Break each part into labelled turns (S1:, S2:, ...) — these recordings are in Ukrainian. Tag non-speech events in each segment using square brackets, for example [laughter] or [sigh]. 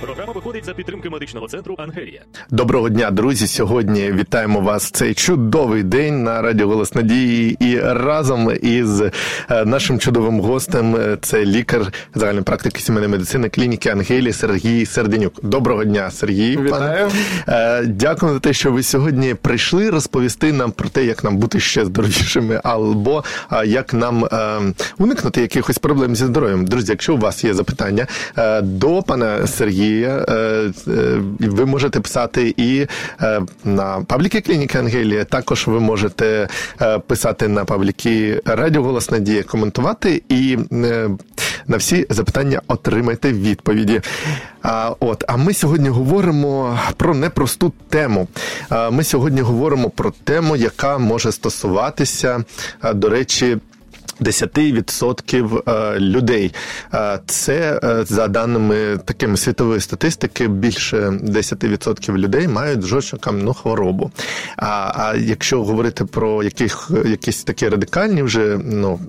S1: Програма виходить за підтримки медичного центру Ангелія.
S2: Доброго дня, друзі. Сьогодні вітаємо вас в цей чудовий день на Радіо Голос Надії і разом із е, нашим чудовим гостем. е, Це лікар загальної практики сімейної медицини клініки Ангелії Сергій Серденюк. Доброго дня, Сергій.
S3: Вітаю.
S2: Пане. Дякую за те, що ви сьогодні прийшли розповісти нам про те, як нам бути ще здоровішими, або е, як нам уникнути якихось проблем зі здоров'ям. Друзі, якщо у вас є запитання до пана Сергія, е, е, ви можете писати і е, на пабліки клініки Ангелія. Також ви можете писати на пабліки Радіо Голос Надія, коментувати і на всі запитання отримайте відповіді. А, от, а ми сьогодні говоримо про непросту тему. Ми сьогодні говоримо про тему, яка може стосуватися, до речі. 10% е, людей. Е, Це е, за даними такими світової статистики, більше 10% людей мають жовчокам'яну хворобу. А, а якщо говорити про яких, якісь такі радикальні вже ну,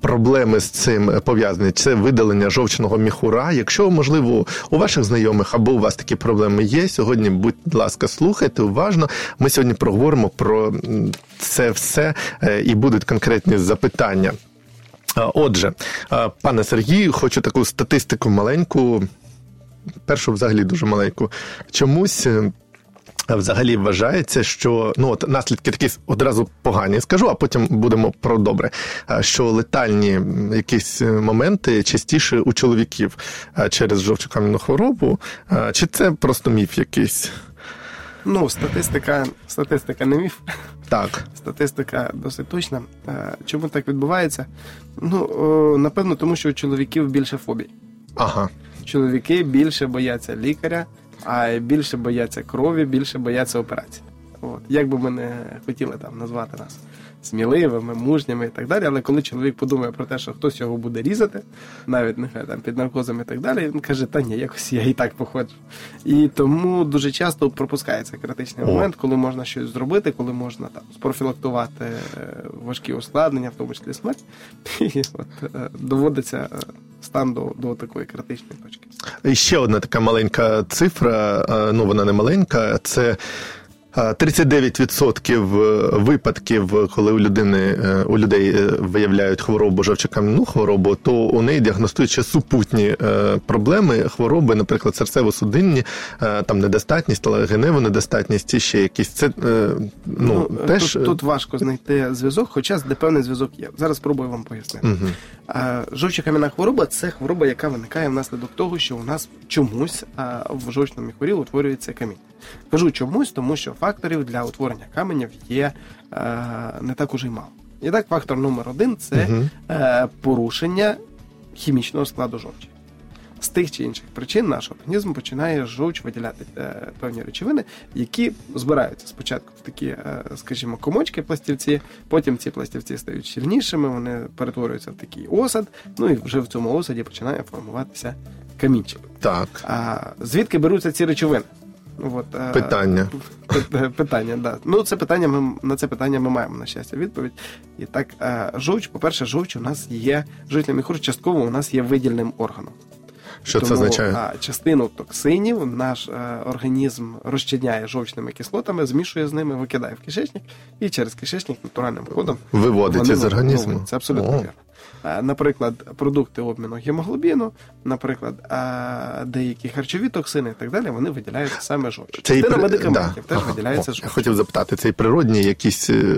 S2: проблеми з цим пов'язані, це видалення жовчного міхура. Якщо, можливо, у ваших знайомих або у вас такі проблеми є, сьогодні, будь ласка, слухайте уважно. Ми сьогодні проговоримо про це все і будуть конкретні запитання. Отже, пане Сергію, хочу таку статистику маленьку, першу взагалі дуже маленьку. Чомусь. е, Взагалі вважається, що ну от наслідки такі одразу погані скажу, а потім будемо про добре. Що летальні якісь е, моменти частіше у чоловіків через жовчокам'яну хворобу. Чи це просто міф якийсь?
S3: Ну, статистика, статистика не міф,
S2: Так.
S3: статистика досить точна. Е, Чому так відбувається? Ну, напевно, тому що у чоловіків більше фобій.
S2: Ага.
S3: Чоловіки більше бояться лікаря, а більше бояться крові, більше бояться операцій. От. Як би ми не хотіли там назвати нас сміливими, мужніми і так далі, але коли чоловік подумає про те, що хтось його буде різати, навіть нехай там під наркозом і так далі, він каже, та ні, якось я і так походжу. І тому дуже часто пропускається критичний
S2: О.
S3: момент, коли можна щось зробити, коли можна там спрофілактувати е, важкі ускладнення, в тому числі смерть, [laughs] і от е, доводиться е, стан до, до такої критичної точки.
S2: І ще одна така маленька цифра, ну вона не маленька, це. Е, 39% випадків, коли у людини е, у людей е, виявляють хворобу жовчокам'яну хворобу, то у неї діагностують ще супутні е, проблеми, хвороби, наприклад, серцево-судинні, е, там недостатність, геневу недостатність і ще якісь. Це е, ну, теж
S3: тут, тут важко знайти зв'язок, хоча де певний зв'язок є. Зараз спробую вам пояснити. А, Жовчокам'яна хвороба це хвороба, яка виникає внаслідок того, що у нас чомусь в жовчному міхурі утворюється камінь. Кажу чомусь, тому що факторів для утворення каменів є е, не так уже й мало. І так, фактор номер один це е, порушення хімічного складу жовчі. З тих чи інших причин наш організм починає жовч виділяти е, певні речовини, які збираються спочатку в такі, е, скажімо, комочки пластівці, потім ці пластівці стають щільнішими, вони перетворюються в такий осад, ну і вже в цьому осаді починає формуватися камінчик.
S2: так.
S3: А звідки беруться ці речовини? От, е,
S2: Питання.
S3: пи- Питання, да. Ну, це питання ми на це питання ми маємо на щастя відповідь. І так, е, жовч, по-перше, жовч у нас є жовчний міхур частково у нас є видільним органом.
S2: Що це
S3: Тому,
S2: означає?
S3: А, частину токсинів наш е, організм розчиняє жовчними кислотами, змішує з ними, викидає в кишечник і через кишечник натуральним ходом
S2: Виводить із організму.
S3: Це абсолютно вірно. Е, Наприклад, продукти обміну гемоглобіну, наприклад, е, деякі харчові токсини і так далі, вони виділяються саме жовч.
S2: Це
S3: Частина
S2: при-
S3: медикаментів
S2: да.
S3: теж
S2: Ага.
S3: виділяється
S2: О, Я хотів запитати, це і природні якісь е,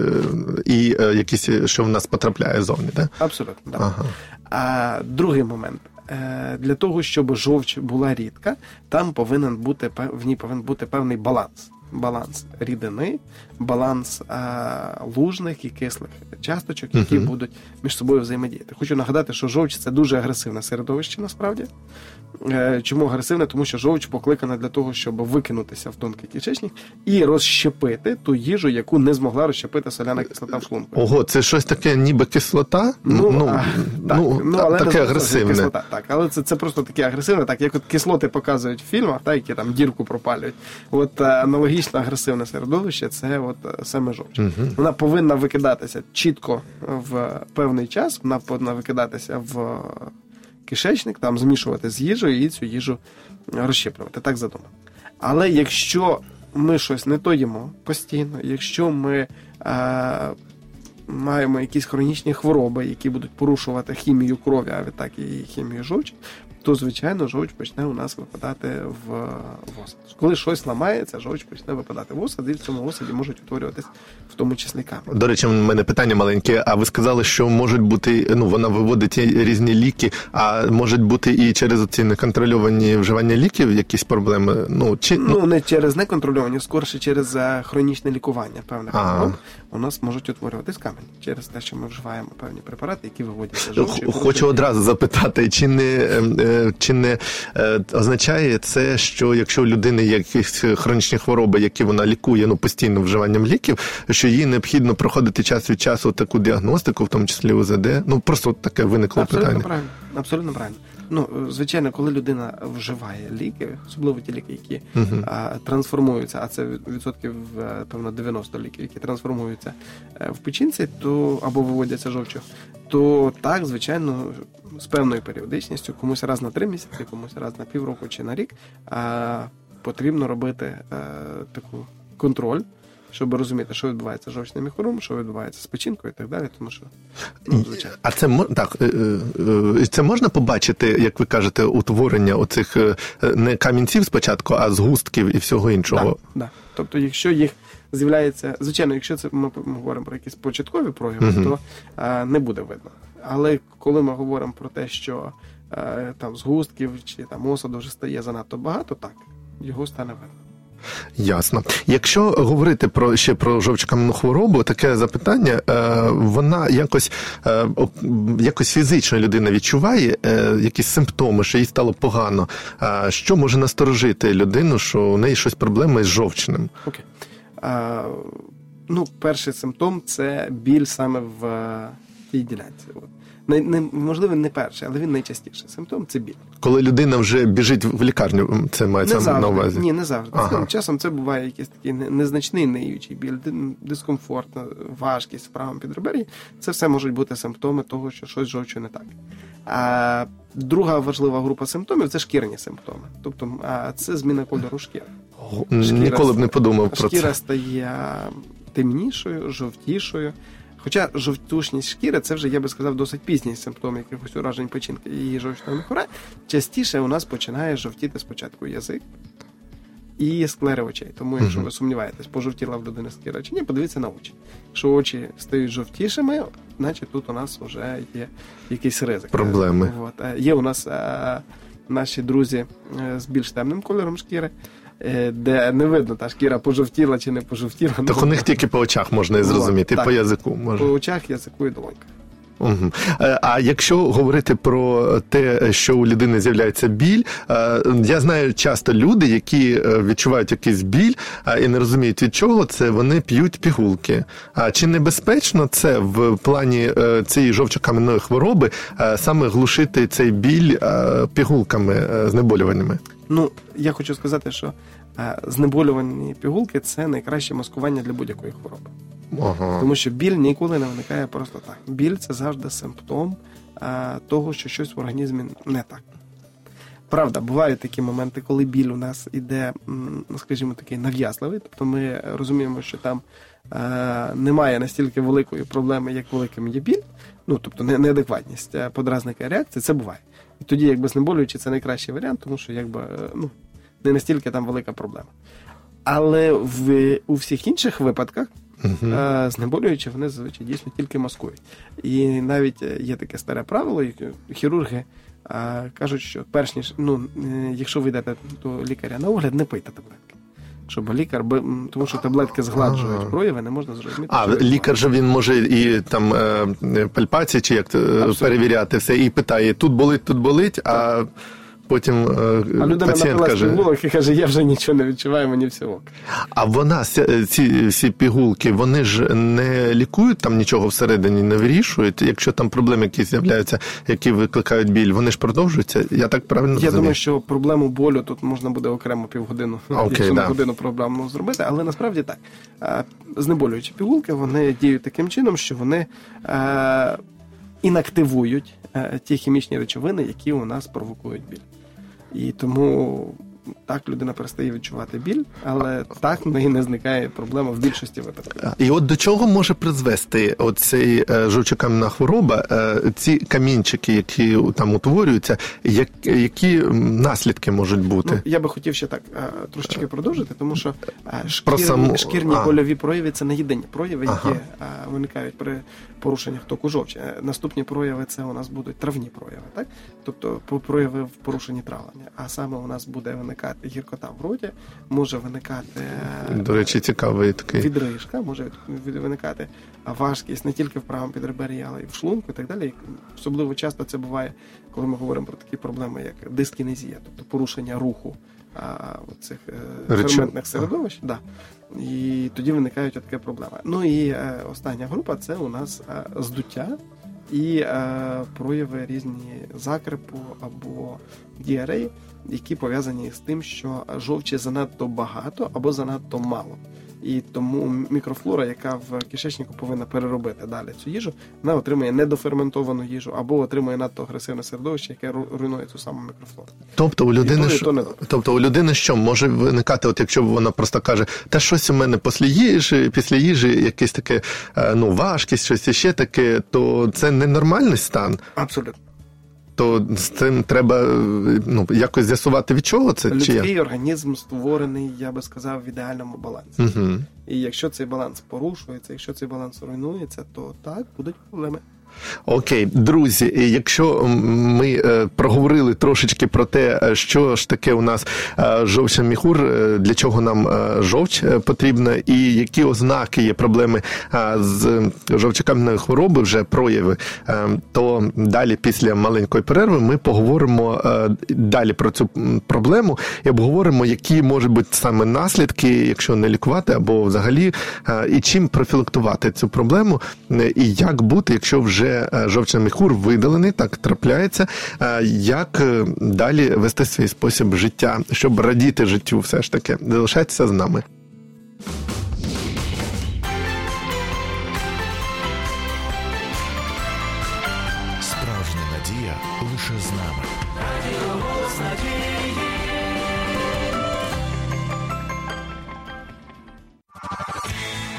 S2: і якісь, що в нас потрапляє зовні, так?
S3: Абсолютно, так.
S2: Ага.
S3: А другий момент. Для того, щоб жовч була рідка, там повинен бути в ній повинен бути певний баланс. Баланс рідини, баланс е, лужних і кислих часточок, які
S2: Мгм.
S3: будуть між собою взаємодіяти. Хочу нагадати, що жовч це дуже агресивне середовище насправді. Е, Чому агресивне? Тому що жовч покликана для того, щоб викинутися в тонкий кишечник і розщепити ту їжу, яку не змогла розщепити соляна кислота в шлунку.
S2: Ого, це щось таке, ніби кислота?
S3: Ну, а, так,
S2: ну,
S3: ну, але
S2: таке агресивне.
S3: Кислота, так, але це, це просто таке агресивне, так як от кислоти показують в фільмах, так, які там дірку пропалюють. От е, аналогічно найбільш агресивне середовище це от е, саме жовч. Вона повинна викидатися чітко в певний час, вона повинна викидатися в кишечник, там змішувати з їжею і цю їжу розщеплювати. Так задумано. Але якщо ми щось не то їмо постійно, якщо ми е, маємо якісь хронічні хвороби, які будуть порушувати хімію крові, а відтак і хімію жовчі, то звичайно жовч почне у нас випадати в осад. Коли щось ламається, жовч почне випадати в осад, і в цьому осаді можуть утворюватись в тому числі камені.
S2: До речі, в мене питання маленьке. А ви сказали, що можуть бути, ну вона виводить різні ліки, а можуть бути і через ці неконтрольовані вживання ліків якісь проблеми? Ну чи
S3: Ну не через неконтрольовані, скорше через е, хронічне лікування певних
S2: Ага.
S3: хвороб у нас можуть утворюватись камені через те, що ми вживаємо певні препарати, які виводяться жовчі.
S2: Хочу одразу запитати, чи не, ем, е, чи не е, означає це, що якщо у людини є якісь хронічні хвороби, які вона лікує ну, постійно вживанням ліків, що їй необхідно проходити час від часу таку діагностику, в тому числі УЗД? Ну просто таке виникло
S3: Абсолютно
S2: питання.
S3: правильно. Абсолютно правильно. Ну, звичайно, коли людина вживає ліки, особливо ті ліки, які а, трансформуються, а це відсотків е, певно 90 ліків, які трансформуються е, в печінці, то або виводяться жовчу, то так, звичайно, з певною періодичністю, комусь раз на три місяці, комусь раз на півроку чи на рік, а, потрібно робити е, таку контроль. Щоб розуміти, що відбувається з жовчним міхуром, що відбувається з печінкою і так далі, тому що ну, звичайно.
S2: А це так, е, е, це можна побачити, як ви кажете, утворення оцих е, не камінців спочатку, а згустків і всього іншого.
S3: Так, да. Тобто, якщо їх з'являється, звичайно, якщо це ми, говоримо про якісь початкові прояви,
S2: Мгм.
S3: то е, не буде видно. Але коли ми говоримо про те, що е, там згустків чи там осаду вже стає занадто багато, так його стане видно.
S2: Ясно. Якщо говорити про ще про жовчокам'яну хворобу, таке запитання, е, вона якось е, якось фізично людина відчуває е, якісь симптоми, що їй стало погано. Що може насторожити людину, що у неї щось проблеми з жовчним?
S3: Окей. Е, ну, перший симптом це біль саме в тій ділянці. Не, не, можливо, не перший, але він найчастіший симптом це біль.
S2: Коли людина вже біжить в лікарню, це мається на увазі.
S3: Ні, не завжди.
S2: Ага.
S3: Часом це буває якийсь такий незначний ниючий біль, ди- дискомфорт, важкість в правому підребер'ї. Це все можуть бути симптоми того, що щось з не так. А друга важлива група симптомів це шкірні симптоми. Тобто це зміна кольору шкіри.
S2: О, Ніколи б не подумав про це.
S3: Шкіра стає темнішою, жовтішою. Хоча жовтушність шкіри це вже, я би сказав, досить пізній симптом якихось уражень печінки і жовчного міхура. Частіше у нас починає жовтіти спочатку язик і склери очей. Тому, якщо ви сумніваєтесь, пожовтіла в людини шкіра чи ні, подивіться на очі. Якщо очі стають жовтішими, значить тут у нас вже є якийсь ризик.
S2: Проблеми.
S3: От. Е, Є у нас е, наші друзі е, з більш темним кольором шкіри. Е, Де не видно, та шкіра пожовтіла чи не пожовтіла.
S2: Так
S3: Ну,
S2: у них тільки по очах можна і зрозуміти,
S3: так.
S2: по язику може.
S3: по очах, язику і долоньках.
S2: Угу. А якщо говорити про те, що у людини з'являється біль, е, я знаю часто люди, які е, відчувають якийсь біль і не розуміють від чого це, вони п'ють пігулки. А чи небезпечно це в плані цієї жовчокам'яної хвороби саме глушити цей біль пігулками, знеболюваннями?
S3: Ну, я хочу сказати, що знеболювані пігулки це найкраще маскування для будь-якої хвороби.
S2: Ага.
S3: Тому що біль ніколи не виникає просто так. Біль це завжди симптом а, того, що щось в організмі не так. Правда, бувають такі моменти, коли біль у нас іде, ну, скажімо, такий нав'язливий. Тобто ми розуміємо, що там е, немає настільки великої проблеми, як великим є біль. Ну, тобто не- неадекватність е, подразника реакції, це буває. І тоді, якби знеболюючи, це найкращий варіант, тому що якби е, ну, не настільки там велика проблема. Але в, у всіх інших випадках
S2: Мгм.
S3: Е, Знеболюючи, вони зазвичай дійсно тільки маскують. І навіть е, є таке старе правило, хірурги е, кажуть, що перш ніж ну, якщо ви йдете до лікаря на огляд, не пийте таблетки. Щоб лікар, тому що таблетки згладжують
S2: Ага.
S3: прояви, не можна зрозуміти.
S2: А лікар же він може і там пальпації чи як
S3: Абсолютно.
S2: перевіряти все, і питає: тут болить, тут болить, а потім е,
S3: А людина
S2: пацієнт
S3: напилась пігулок і каже, я вже нічого не відчуваю, мені все ок.
S2: А вона ці всі пігулки, вони ж не лікують там нічого всередині, не вирішують. Якщо там проблеми якісь з'являються, які викликають біль, вони ж продовжуються. Я так правильно
S3: Я
S2: розумію?
S3: думаю, що проблему болю тут можна буде окремо півгодину,
S2: Окей,
S3: якщо
S2: да.
S3: на годину проблему зробити, але насправді так. Е, Знеболюючі пігулки вони діють таким чином, що вони е, інактивують е, ті хімічні речовини, які у нас провокують біль. І тому так людина перестає відчувати біль, але так в неї не зникає проблема в більшості випадків.
S2: І от до чого може призвести оцей е, жовчокам'яна хвороба, е, ці камінчики, які там утворюються, як, які наслідки можуть бути?
S3: Ну, я би хотів ще так е, трошечки продовжити, тому що е,
S2: Про
S3: шкірні,
S2: саму-
S3: шкірні
S2: а.
S3: больові прояви це не єдині прояви, які
S2: Ага.
S3: виникають при порушеннях току жовчі. Наступні прояви це у нас будуть травні прояви, так? Тобто прояви в порушенні травлення. А саме у нас буде виникати гіркота в роті, може виникати е,
S2: До речі, цікавий такий.
S3: відрижка, може виникати важкість не тільки в правому підребер'ї, але й в шлунку і так далі. Особливо часто це буває, коли ми говоримо про такі проблеми, як дискінезія, тобто порушення руху цих е, ферментних середовищ. Да. І тоді виникають такі проблеми. Ну і е, остання група це у нас здуття і е, прояви різні закрипу або діареї, які пов'язані з тим, що жовчі занадто багато або занадто мало. І тому мікрофлора, яка в кишечнику повинна переробити далі цю їжу, вона отримує недоферментовану їжу або отримує надто агресивне середовище, яке руйнує цю саму мікрофлору.
S2: Тобто у людини
S3: то,
S2: ж-
S3: то не
S2: тобто у людини що може виникати, от якщо вона просто каже, та щось у мене після їжі, після їжі якесь таке е, ну важкість, щось іще таке, то це ненормальний стан.
S3: Абсолютно.
S2: То з цим треба ну якось з'ясувати від чого це чи?
S3: Людський організм створений, я би сказав, в ідеальному балансі.
S2: Угу.
S3: І якщо цей баланс порушується, якщо цей баланс руйнується, то так будуть проблеми.
S2: Окей, друзі, якщо ми е, проговорили трошечки про те, е, що ж таке у нас е, жовчний міхур, для чого нам жовч потрібна, і які ознаки є проблеми з жовчокам'яною хвороби, вже прояви, то далі після маленької перерви ми поговоримо далі про цю проблему і обговоримо, які можуть бути саме наслідки, якщо не лікувати, або взагалі, і чим профілактувати цю проблему, і як бути, якщо вже е, жовчний міхур видалений, так трапляється, е, як е, далі вести свій спосіб життя, щоб радіти життю, все ж таки. Залишайтеся з нами.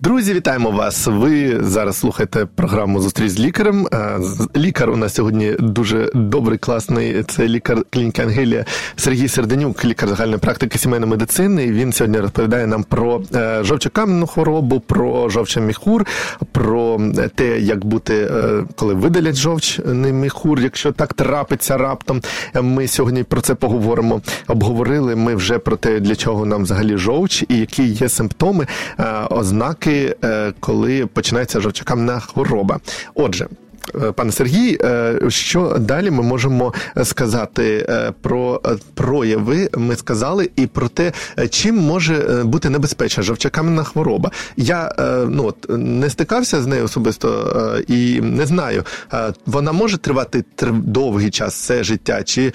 S2: Друзі, вітаємо вас. Ви зараз слухаєте програму Зустріч з лікарем. Е, Лікар у нас сьогодні дуже добрий, класний. Це лікар клініки Ангелія Сергій Серденюк, лікар загальної практики сімейної медицини. Він сьогодні розповідає нам про е, жовчокам'яну хворобу, про жовчний міхур, про е, те, як бути, коли видалять жовчний міхур, якщо так трапиться раптом. Ми сьогодні про це поговоримо. Обговорили ми вже про те, для чого нам взагалі жовч і які є симптоми, ознаки, е, коли починається жовчакамна хвороба. Отже. Е, Пане Сергій, е, що далі ми можемо сказати е, про е, прояви? Ми сказали і про те, чим може бути небезпечна жовчокам'яна хвороба. Я ну от не стикався з нею особисто і не знаю, вона може тривати тр- довгий час все життя, чи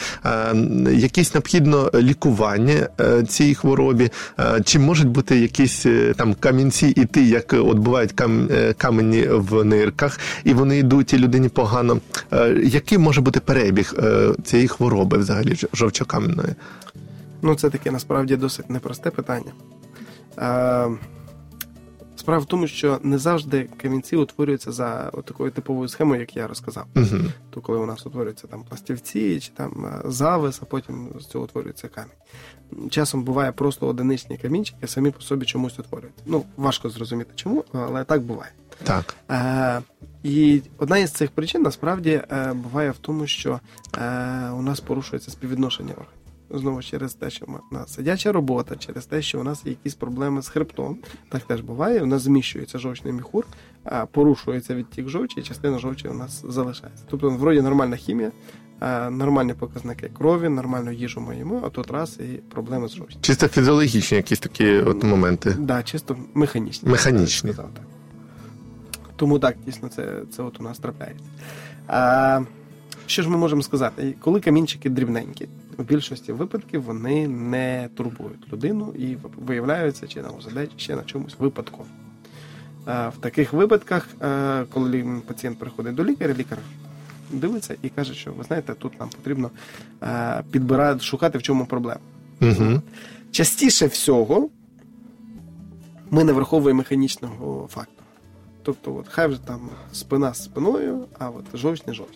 S2: якесь необхідно лікування цій хворобі, чи можуть бути якісь там камінці іти, як от бувають кам, камені в нирках, і вони йдуть людині погано. Е, Який може бути перебіг е, цієї хвороби взагалі жовчокам'яної?
S3: Ну, це таке насправді досить непросте питання. Е, справа в тому, що не завжди камінці утворюються за такою типовою схемою, як я розказав.
S2: Угу.
S3: То коли у нас утворюються там пластівці чи там завис, а потім з цього утворюється камінь. Часом буває просто одиничні камінчики, самі по собі чомусь утворюють. Ну, важко зрозуміти чому, але так буває.
S2: Так.
S3: Е, і одна із цих причин насправді е, буває в тому, що е, у нас порушується співвідношення органів. Знову через те, що в нас сидяча робота, через те, що у нас є якісь проблеми з хребтом. Так теж буває. У нас зміщується жовчний міхур, порушується відтік жовчі, і частина жовчі у нас залишається. Тобто, вроді нормальна хімія, нормальні показники крові, нормальну їжу ми їмо, а тут раз і проблеми з жовчним.
S2: Чисто фізіологічні якісь такі от моменти.
S3: Да, чисто механічні.
S2: Механічні.
S3: сказав так. Тому так, дійсно, це, це от у нас трапляється. А, що ж ми можемо сказати? Коли камінчики дрібненькі, в більшості випадків вони не турбують людину і виявляються чи на ОЗД, чи ще на чомусь випадково. А, в таких випадках, а, коли пацієнт приходить до лікаря, лікар дивиться і каже, що ви знаєте, тут нам потрібно а, підбирати, шукати в чому проблема.
S2: Угу.
S3: Частіше всього ми не враховуємо механічного факту. Тобто, от, хай вже там спина з спиною, а от жовч не жовч.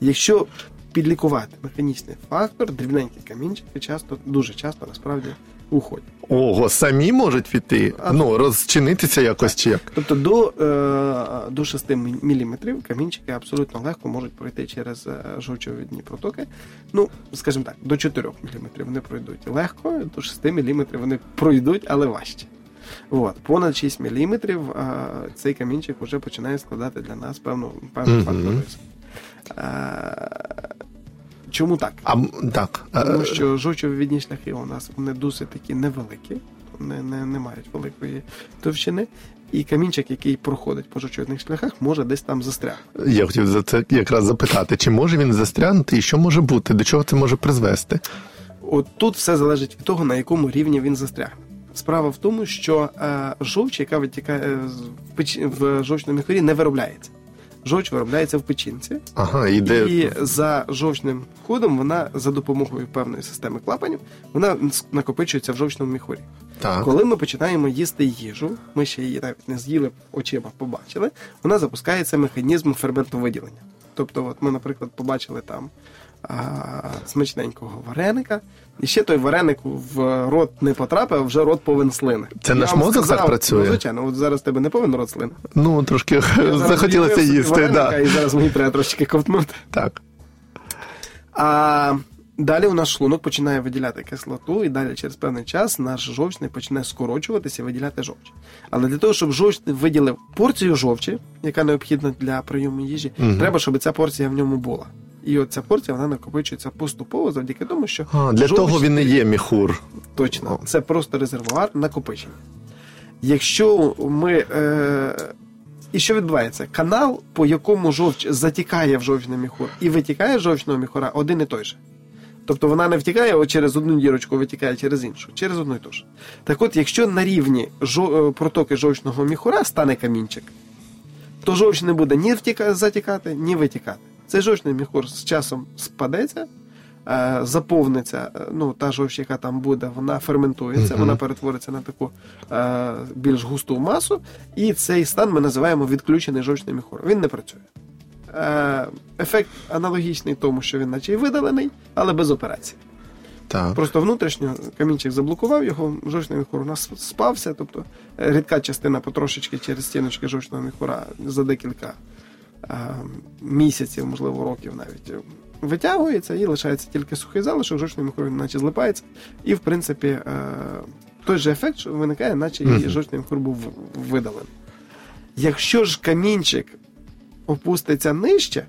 S3: Якщо підлікувати механічний фактор, дрібненькі камінчики часто, дуже часто насправді уходять.
S2: Ого, самі можуть піти,
S3: А,
S2: ну, розчинитися якось чи як.
S3: Тобто до, е, до 6 мм камінчики абсолютно легко можуть пройти через е, жовчовидні протоки. Ну, скажімо так, до 4 мм вони пройдуть легко, до 6 мм вони пройдуть, але важче. От, понад 6 мм цей камінчик вже починає складати для нас певну, певний
S2: Мгм.
S3: фактор Чому так?
S2: А так.
S3: Тому що жовчовідні шляхи у нас вони досить такі невеликі, не, не, не мають великої товщини. І камінчик, який проходить по жовчовідних шляхах, може десь там застрягти.
S2: Я хотів за це якраз запитати, чи може він застрягнути і що може бути, до чого це може призвести?
S3: От тут все залежить від того, на якому рівні він застрягне. Справа в тому, що е, жовч, яка витікає з- в, печ... в жовчному міхурі, не виробляється. Жовч виробляється в печінці,
S2: Ага, іде.
S3: і за жовчним ходом вона за допомогою певної системи клапанів вона накопичується в жовчному міхурі.
S2: Так.
S3: Коли ми починаємо їсти їжу, ми ще її навіть не з'їли, очима побачили, вона запускається механізм ферментовиділення. Тобто, от ми, наприклад, побачили там смачненького вареника, і ще той вареник в рот не потрапив, а вже рот повен слини.
S2: Це
S3: Я
S2: наш мозок
S3: сказав,
S2: так працює?
S3: Ну, звичайно, от зараз тебе не повен рот слини.
S2: Ну, трошки [laughs] захотілося їсти,
S3: вареника,
S2: да.
S3: І зараз мені треба трошки ковтнути.
S2: так.
S3: А далі у нас шлунок починає виділяти кислоту, і далі через певний час наш жовчний почне скорочуватися і виділяти жовч. Але для того, щоб жовчний виділив порцію жовчі, яка необхідна для прийому їжі,
S2: Мгм.
S3: треба, щоб ця порція в ньому була. І от ця порція вона накопичується поступово завдяки тому, що
S2: А, для
S3: жовч-
S2: того він і є міхур.
S3: Точно, це просто резервуар накопичення. Якщо ми. Е... І що відбувається? Канал, по якому жовч затікає в жовчний міхур і витікає з жовчного міхура, один і той же. Тобто вона не втікає через одну дірочку, витікає через іншу, через одну і ту ж. Так от, якщо на рівні е, протоки жовчного міхура стане камінчик, то жовч не буде ні втіка... затікати, ні витікати. Цей жовчний міхур з часом спадеться, е, заповниться, е, ну, та жовч, яка там буде, вона ферментується,
S2: Мгм.
S3: вона перетвориться на таку е, більш густу масу, і цей стан ми називаємо відключений жовчний міхур. Він не працює. Ефект аналогічний тому, що він наче й видалений, але без операції.
S2: Так.
S3: Просто внутрішньо камінчик заблокував його, жовчний міхур у нас спався, тобто рідка частина потрошечки через стіночки жовчного міхура за декілька місяців, можливо, років навіть е, витягується і лишається тільки сухий залишок, жовчний міхур наче злипається. І, в принципі, е, той же ефект що виникає, наче і жовчний міхур був видалений. Якщо ж камінчик опуститься нижче,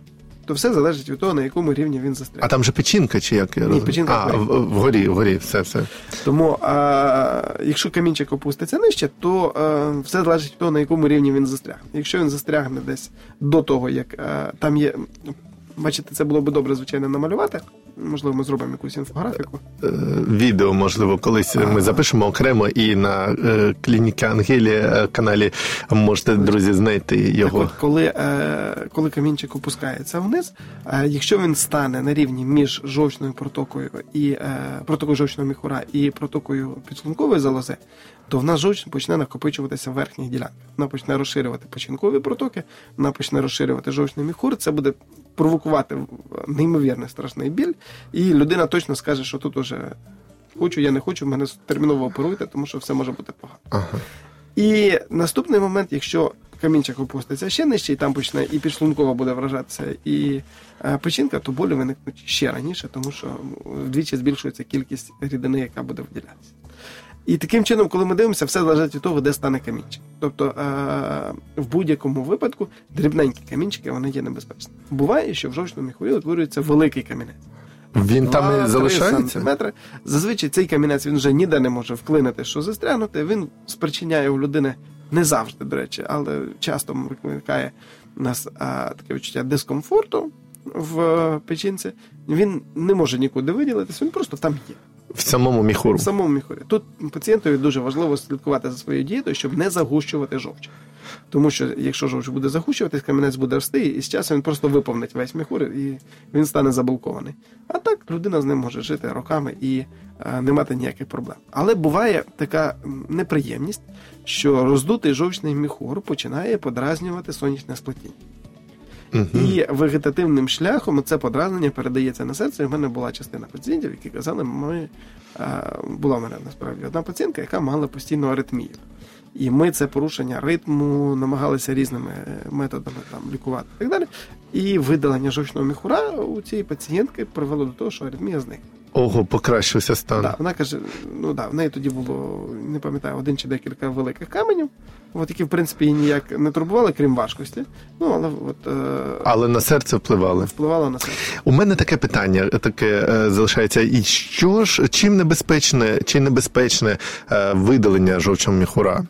S3: то все залежить від того, на якому рівні він застряг.
S2: А там же печінка, чи як я розумію?
S3: печінка
S2: а,
S3: вгорі.
S2: в- вгорі, вгорі, все, все.
S3: Тому а, якщо камінчик опуститься нижче, то а, все залежить від того, на якому рівні він застрягне. Якщо він застрягне десь до того, як а, там є. Бачите, це було б добре, звичайно, намалювати. Можливо, ми зробимо якусь інфографіку.
S2: Е, Відео, можливо, колись ми запишемо окремо і на е, клініки Ангелі е, каналі можете, друзі, знайти
S3: Так
S2: його.
S3: от, коли, коли камінчик опускається вниз, якщо він стане на рівні між жовчною протокою і протокою жовчного міхура і протокою підшлункової залози, то в нас жовч почне накопичуватися в верхніх ділянках. Вона почне розширювати печінкові протоки, вона почне розширювати жовчний міхур. Це буде провокувати неймовірний страшний біль, і людина точно скаже, що тут уже хочу, я не хочу, мене терміново оперуйте, тому що все може бути погано.
S2: Ага.
S3: І наступний момент, якщо камінчик опуститься ще нижче, і там почне і підшлунково буде вражатися, і е, печінка, то болі виникнуть ще раніше, тому що вдвічі збільшується кількість рідини, яка буде виділятися. І таким чином, коли ми дивимося, все залежить від того, де стане камінчик. Тобто е, в будь-якому випадку дрібненькі камінчики вони є небезпечні. Буває, що в жовчному міхурі утворюється великий камінець.
S2: Він там і залишається?
S3: сантиметри. Зазвичай цей камінець він вже ніде не може вклинити, що застрягнути. Він спричиняє у людини не завжди, до речі, але часто викликає нас а, таке відчуття дискомфорту в е, печінці. Він не може нікуди виділитися, він просто там є.
S2: В самому міхуру.
S3: В самому міхурі. Тут пацієнтові дуже важливо слідкувати за своєю дієтою, щоб не загущувати жовч. Тому що якщо жовч буде загущуватись, камінець буде рости, і з часом він просто виповнить весь міхур, і він стане забалкований. А так людина з ним може жити роками і е, не мати ніяких проблем. Але буває така неприємність, що роздутий жовчний міхур починає подразнювати сонячне сплетіння.
S2: Мгм.
S3: І вегетативним шляхом це подразнення передається на серце. В мене була частина пацієнтів, які казали, ми була в мене насправді одна пацієнтка, яка мала постійну аритмію. І ми це порушення ритму намагалися різними е, методами там лікувати і так далі. І видалення жовчного міхура у цієї пацієнтки привело до того, що аритмія зникла.
S2: Ого, покращився стан.
S3: Да, вона каже: ну да, в неї тоді було, не пам'ятаю, один чи декілька великих каменів, от які, в принципі, її ніяк не турбували, крім важкості. Ну, але от е,
S2: Але на серце впливали.
S3: впливало на це.
S2: У мене таке питання таке е, залишається. І що ж, чим небезпечне, чи небезпечне е, видалення жовчого міхура?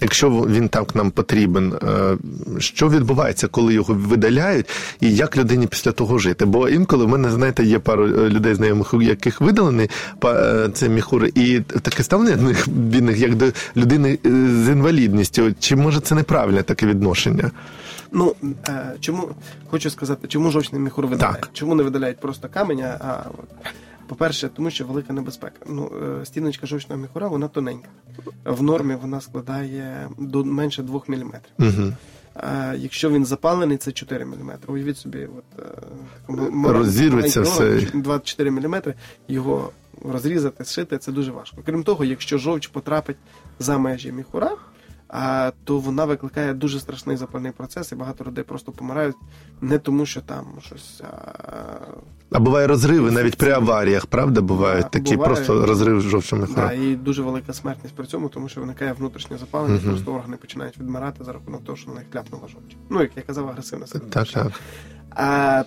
S2: Якщо він так нам потрібен, е, що відбувається, коли його видаляють, і як людині після того жити? Бо інколи в мене, знаєте, є пару е, людей знайомих, яких видалений па- е, цей міхур, і таке ставлення до них бідних, як до людини з інвалідністю. Чи може це неправильне таке відношення?
S3: Ну чому хочу сказати, чому жовчний міхур видаляють?
S2: Так.
S3: Чому не видаляють просто каменя? А по-перше, тому що велика небезпека. Ну е, стіночка жовчного міхура вона тоненька. В нормі вона складає до менше 2 мм.
S2: Угу.
S3: А якщо він запалений, це 4 мм. Уявіть собі, от е,
S2: Розірветься все.
S3: 24 мм, його розрізати, зшити це дуже важко. Крім того, якщо жовч потрапить за межі міхура, то вона викликає дуже страшний запальний процес, і багато людей просто помирають не тому, що там щось. А,
S2: А буває розриви навіть при аваріях, правда? Бувають такі
S3: буває.
S2: просто розрив міхура.
S3: да, і дуже велика смертність при цьому, тому що виникає внутрішнє запалення,
S2: Мгм.
S3: просто органи починають відмирати за рахунок того, що на них кляпнула жовч. Ну, як я казав, агресивна сила.
S2: Так, так.
S3: А,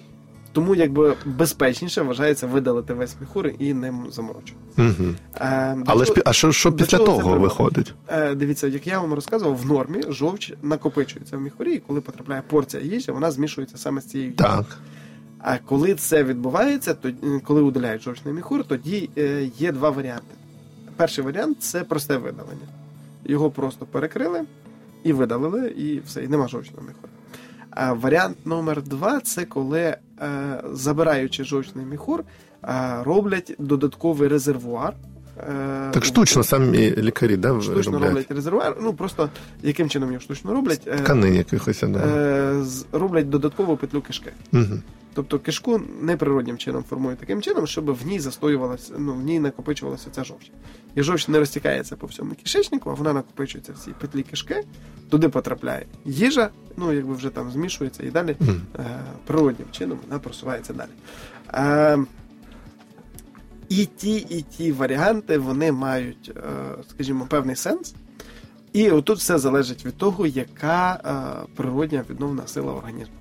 S3: тому якби безпечніше вважається видалити весь міхур і ним заморочувати.
S2: Угу.
S3: А, до
S2: Але
S3: чого-
S2: пі- а що, що після того виходить?
S3: Е, Дивіться, як я вам розказував, в нормі жовч накопичується в міхурі, і коли потрапляє порція їжі, вона змішується саме з цією їжею.
S2: Так.
S3: А коли це відбувається, то е, коли удаляють жовчний міхур, тоді е, є два варіанти. Перший варіант це просте видалення. Його просто перекрили і видалили, і все, і нема жовчного міхура. А варіант номер два це коли, е, забираючи жовчний міхур, е, роблять додатковий резервуар. е,
S2: Так штучно самі лікарі, да,
S3: штучно
S2: роблять?
S3: роблять резервуар. Ну просто яким чином його штучно роблять?
S2: Тканин якихось, да.
S3: роблять додаткову петлю кишки.
S2: Угу.
S3: Тобто кишку неприроднім чином формують таким чином, щоб в ній застоювалася, ну в ній накопичувалася ця жовч. І жовч не розтікається по всьому кишечнику, а вона накопичується в цій петлі кишки, туди потрапляє їжа, ну якби вже там змішується і далі
S2: Мгм.
S3: е, природнім чином вона просувається далі. Е, і ті, і ті варіанти вони мають, е, скажімо, певний сенс. І отут все залежить від того, яка е, природня відновна сила організму.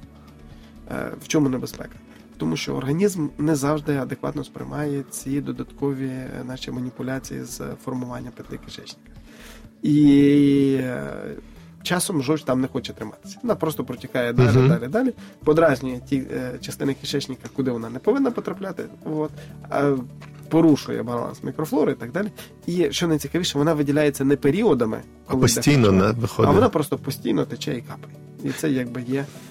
S3: Е, в чому небезпека? Тому що організм не завжди адекватно сприймає ці додаткові е, наші маніпуляції з формування петлі кишечника. І е, часом жовч там не хоче триматися. Вона просто протікає далі,
S2: Мгм.
S3: далі, далі, подразнює ті частини кишечника, куди вона не повинна потрапляти. От, а порушує баланс мікрофлори і так далі. І що найцікавіше, вона виділяється не періодами,
S2: А
S3: коли
S2: постійно
S3: йде
S2: не виходить.
S3: а вона просто постійно тече і капає. І це якби є а,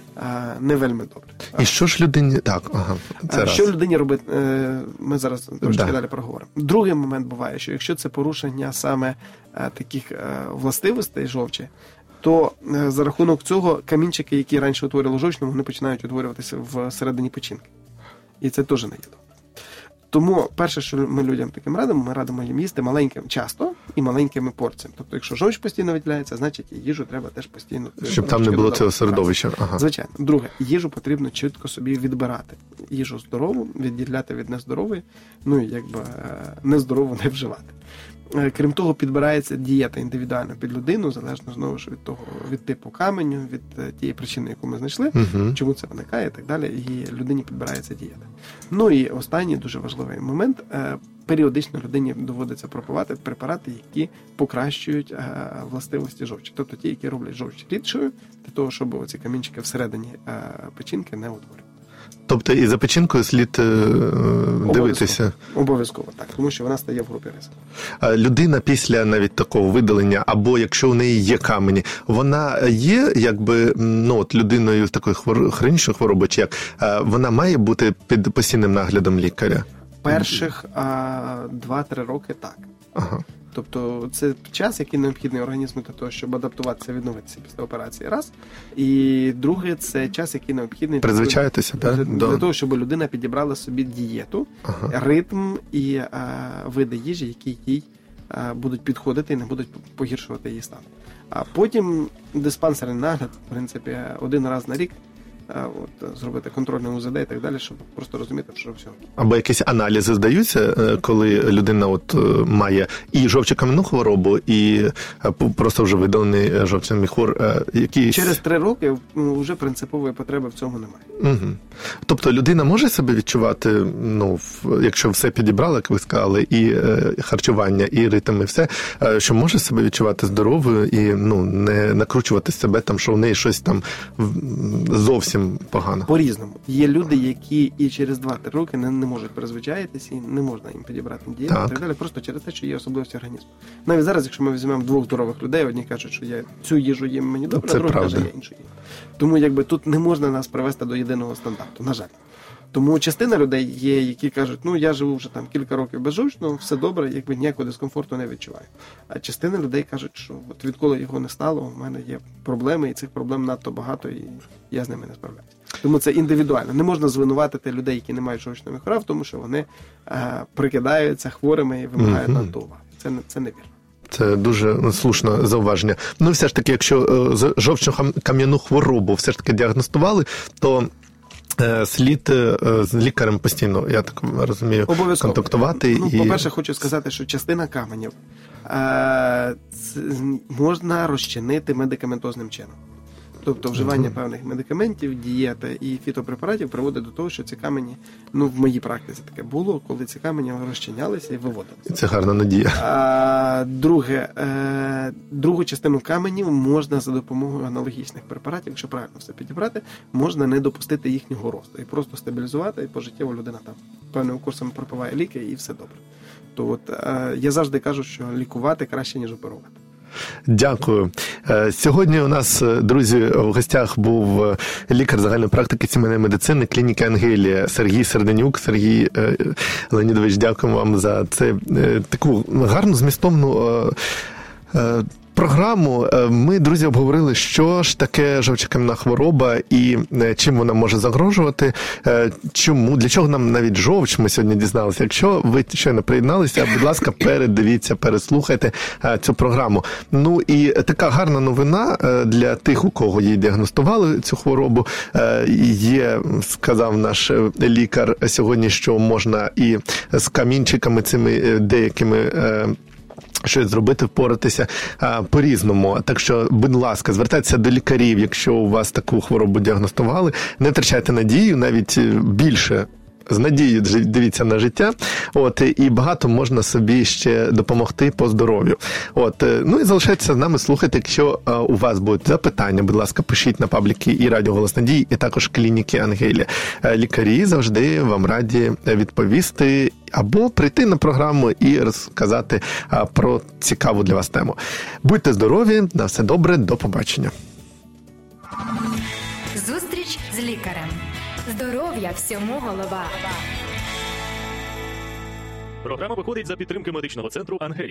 S3: не вельми добре.
S2: І що ж людині. Так, ага. Це
S3: Що
S2: раз.
S3: Людині робити? е, Ми зараз трошки
S2: Да.
S3: далі проговоримо. Другий момент буває, що якщо це порушення саме е, таких е, властивостей жовчі, то за рахунок цього камінчики, які раніше утворювали жовчну, вони починають утворюватися в середині печінки. І це теж не є добре. Тому перше, що ми людям таким радимо, ми радимо їм їсти маленьким часто і маленькими порціями. Тобто, якщо жовч постійно виділяється, значить і їжу треба теж постійно
S2: Щоб там не було цього середовища. Ага.
S3: Звичайно, друге, їжу потрібно чітко собі відбирати. Їжу здорову, відділяти від нездорової, ну і якби е, нездорову не вживати. Е, Крім того, підбирається дієта індивідуально під людину, залежно знову ж від того, від типу каменю, від е, тієї причини, яку ми знайшли,
S2: Мгм.
S3: чому це виникає і так далі. І людині підбирається дієта. Ну і останній дуже важливий момент. е, Періодично людині доводиться пропивати препарати, які покращують властивості жовчі, тобто ті, які роблять жовч рідшою, для того, щоб оці камінчики всередині печінки не утворювали.
S2: Тобто і за печінкою слід е, дивитися.
S3: Обов'язково так, тому що вона стає в групі ризику.
S2: Людина після навіть такого видалення, або якщо у неї є камені, вона є якби ну от людиною з такою хвор... хронічною хворобою, чи як е, вона має бути під постійним наглядом лікаря.
S3: Перших а, 2-3 роки так.
S2: Ага.
S3: Тобто це час, який необхідний організму для того, щоб адаптуватися, відновитися після операції. Раз. І друге, це час, який необхідний
S2: Призвичаєтеся,
S3: для,
S2: так?
S3: для того, щоб людина підібрала собі дієту,
S2: Ага.
S3: ритм і а, види їжі, які їй а, будуть підходити і не будуть погіршувати її стан. А потім диспансерний нагляд, в принципі, один раз на рік. А, От, зробити контрольне УЗД і так далі, щоб просто розуміти, що все.
S2: Або якісь аналізи здаються, е, коли людина от е, має і жовчокам'яну хворобу, і е, просто вже видалений жовчний міхур. Якісь...
S3: Через три роки вже принципової потреби в цьому немає.
S2: Угу. Тобто людина може себе відчувати, ну, якщо все підібрала, як ви сказали, і харчування, і ритм, і все, що може себе відчувати здоровою і ну, не накручувати себе там, що в неї щось там в- зовсім погано.
S3: По-різному. Є люди, які і через 2-3 роки не, не можуть призвичаїтися, і не можна їм підібрати
S2: Так.
S3: і так далі, просто через те, що є особливості організму. Навіть зараз, якщо ми візьмемо двох здорових людей, одні кажуть, що я цю їжу їм мені добре, а другий каже, я іншу їм. Тому якби тут не можна нас привести до єдиного стандарту, на жаль. Тому частина людей є, які кажуть, ну я живу вже там кілька років безжовчно, все добре, якби ніякого дискомфорту не відчуваю. А частина людей кажуть, що от відколи його не стало, у мене є проблеми, і цих проблем надто багато, і я з ними не справляюся. Тому це індивідуально. Не можна звинуватити людей, які не мають жовчного міхура, в тому, що вони е, прикидаються хворими і вимагають
S2: Мгм.
S3: надто уваги. Це не це не вірно.
S2: Це дуже ну, слушне зауваження. Ну, все ж таки, якщо е, з- жовчно-кам'яну хворобу все ж таки діагностували, то слід е, з лікарем постійно, я так розумію,
S3: Обов'язково.
S2: контактувати.
S3: Ну,
S2: і...
S3: По-перше, хочу сказати, що частина каменів е, можна розчинити медикаментозним чином. Тобто вживання певних медикаментів, дієта і фітопрепаратів приводить до того, що ці камені, ну в моїй практиці таке було, коли ці камені розчинялися і виводилися.
S2: Це гарна надія.
S3: А, друге, е, другу частину каменів можна за допомогою аналогічних препаратів, якщо правильно все підібрати, можна не допустити їхнього росту і просто стабілізувати, і пожиттєво людина там певним курсом пропиває ліки, і все добре. То от е, я завжди кажу, що лікувати краще, ніж оперувати.
S2: Дякую. Е, Сьогодні у нас, е, друзі, в гостях був е, лікар загальної практики сімейної медицини клініки Ангелія Сергій Серденюк. Сергій Леонідович, дякуємо вам за це таку гарну змістовну. Програму Е, ми, друзі, обговорили, що ж таке жовчокам'яна хвороба і е, чим вона може загрожувати. Е, Чому для чого нам навіть жовч? Ми сьогодні дізналися. Якщо ви щойно приєдналися, будь ласка, передивіться, переслухайте цю програму. Ну і така гарна новина для тих, у кого її діагностували цю хворобу. Є, сказав наш лікар сьогодні, що можна і з камінчиками цими деякими. Щось зробити, впоратися а, по-різному. Так що, будь ласка, звертайтеся до лікарів, якщо у вас таку хворобу діагностували. Не втрачайте надію, навіть е, більше. З надією дивіться на життя, от і багато можна собі ще допомогти по здоров'ю. От е, ну і залишайтеся з нами. Слухайте. Якщо е, у вас будуть запитання, будь ласка, пишіть на пабліки і Радіо Голос Надії, і також клініки Ангелія. Е, Лікарі завжди вам раді відповісти або прийти на програму і розказати про цікаву для вас тему. Будьте здорові, на все добре, до побачення.
S4: Здоров'я всьому голова.
S1: Програма виходить за підтримки медичного центру Ангелія.